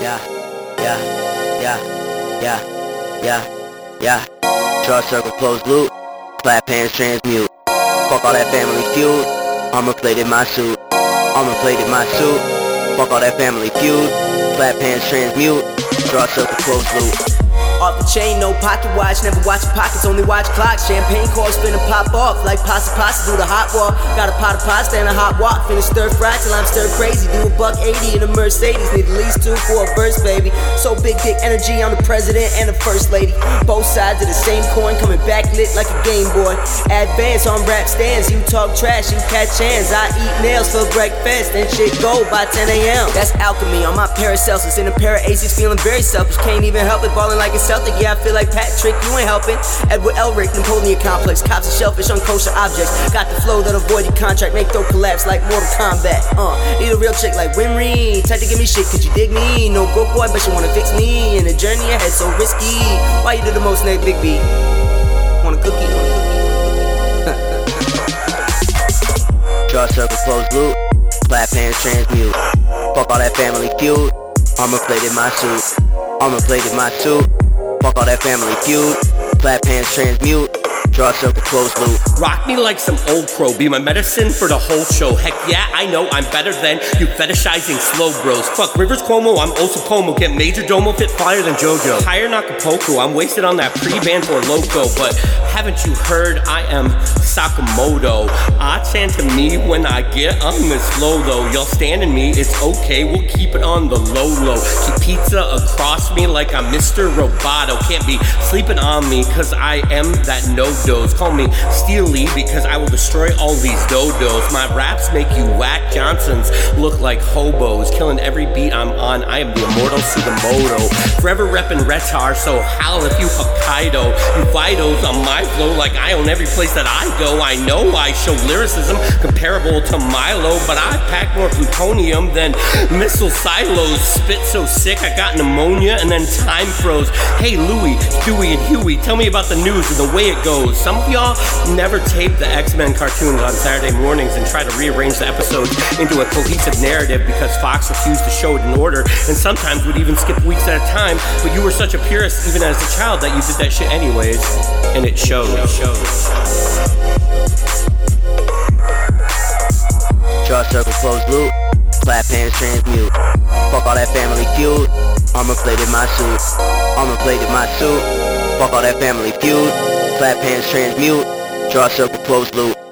yeah, yeah, yeah, yeah, yeah. Yeah. Draw circle, close loop, clap hands, transmute. Fuck all that family feud, armor plated my suit. Armor plated my suit, fuck all that family feud. Clap hands, transmute, draw circle, close loop. Off the chain, no pocket watch, never watch pockets, only watch clocks. Champagne corks finna pop off like pasta pasta do the hot walk. Got a pot of pasta and a hot wok, finna stir fry till I'm stir crazy. Do a buck 80 in a Mercedes, need at least two for a verse, baby. So big dick energy, I'm the president and the first lady. Both sides of the same coin, coming back lit like a Game Boy. Advance on rap stands, you talk trash, you catch hands. I eat nails for breakfast and shit go by 10 a.m. That's alchemy on my Paracelsus in a pair of aces, feeling very selfish. Can't even help it, balling like a Celtic. Yeah, I feel like Patrick, you ain't helping. Edward Elric, Napoleon Complex, cops and shellfish, unkosher objects. Got the flow that avoid your contract, make throat collapse like Mortal Kombat. Uh, need a real chick like Winry, type to give me shit, cause you dig me. No broke boy, but you wanna fix me. And the journey ahead so risky. Why you do the most, Nate Big B? Want a cookie? Draw circle, close loop, clap hands, transmute. Fuck all that family feud, armor plated my suit. Armor plated my suit, fuck all that family feud. Clap hands, transmute, draw circle, close loop. Rock me like some old crow, be my medicine for the whole show. Heck yeah, I know I'm better than you fetishizing slow bros. Fuck Rivers Cuomo, I'm Osa Pomo. Get Major Domo, fit flyer than JoJo. Hire Nakapoku, I'm wasted on that pre-band for Loco. But haven't you heard I am Sakamoto? I chant to me when I get on this low though. Y'all standing me, it's okay, we'll keep it on the low low. Keep pizza across me like I'm Mr. Roboto. Can't be sleeping on me, cause I am that no dose. Call me Steely because I will destroy all these dodos. My raps make you whack Johnsons look like hobos. Killing every beat I'm on, I am the immortal Sugimoto. Forever reppin' Retar, so howl if you Hokkaido. You Fidos on my flow like I own every place that I go. I know I show lyricism comparable to Milo, but I pack more plutonium than missile silos. Spit so sick I got pneumonia and then time froze. Hey Louie, Dewey, and Huey, tell me about the news and the way it goes. Some of y'all never tape the X Men cartoons on Saturday mornings and try to rearrange the episodes into a cohesive narrative because Fox refused to show it in order and sometimes would even skip weeks at a time. But you were such a purist even as a child that you did that shit anyways, and it shows. Draw circle, close loop, clap hands, transmute. Fuck all that family feud, armor plated my suit. Armor plated my suit, fuck all that family feud. Clap hands, transmute, draw circle, close loop.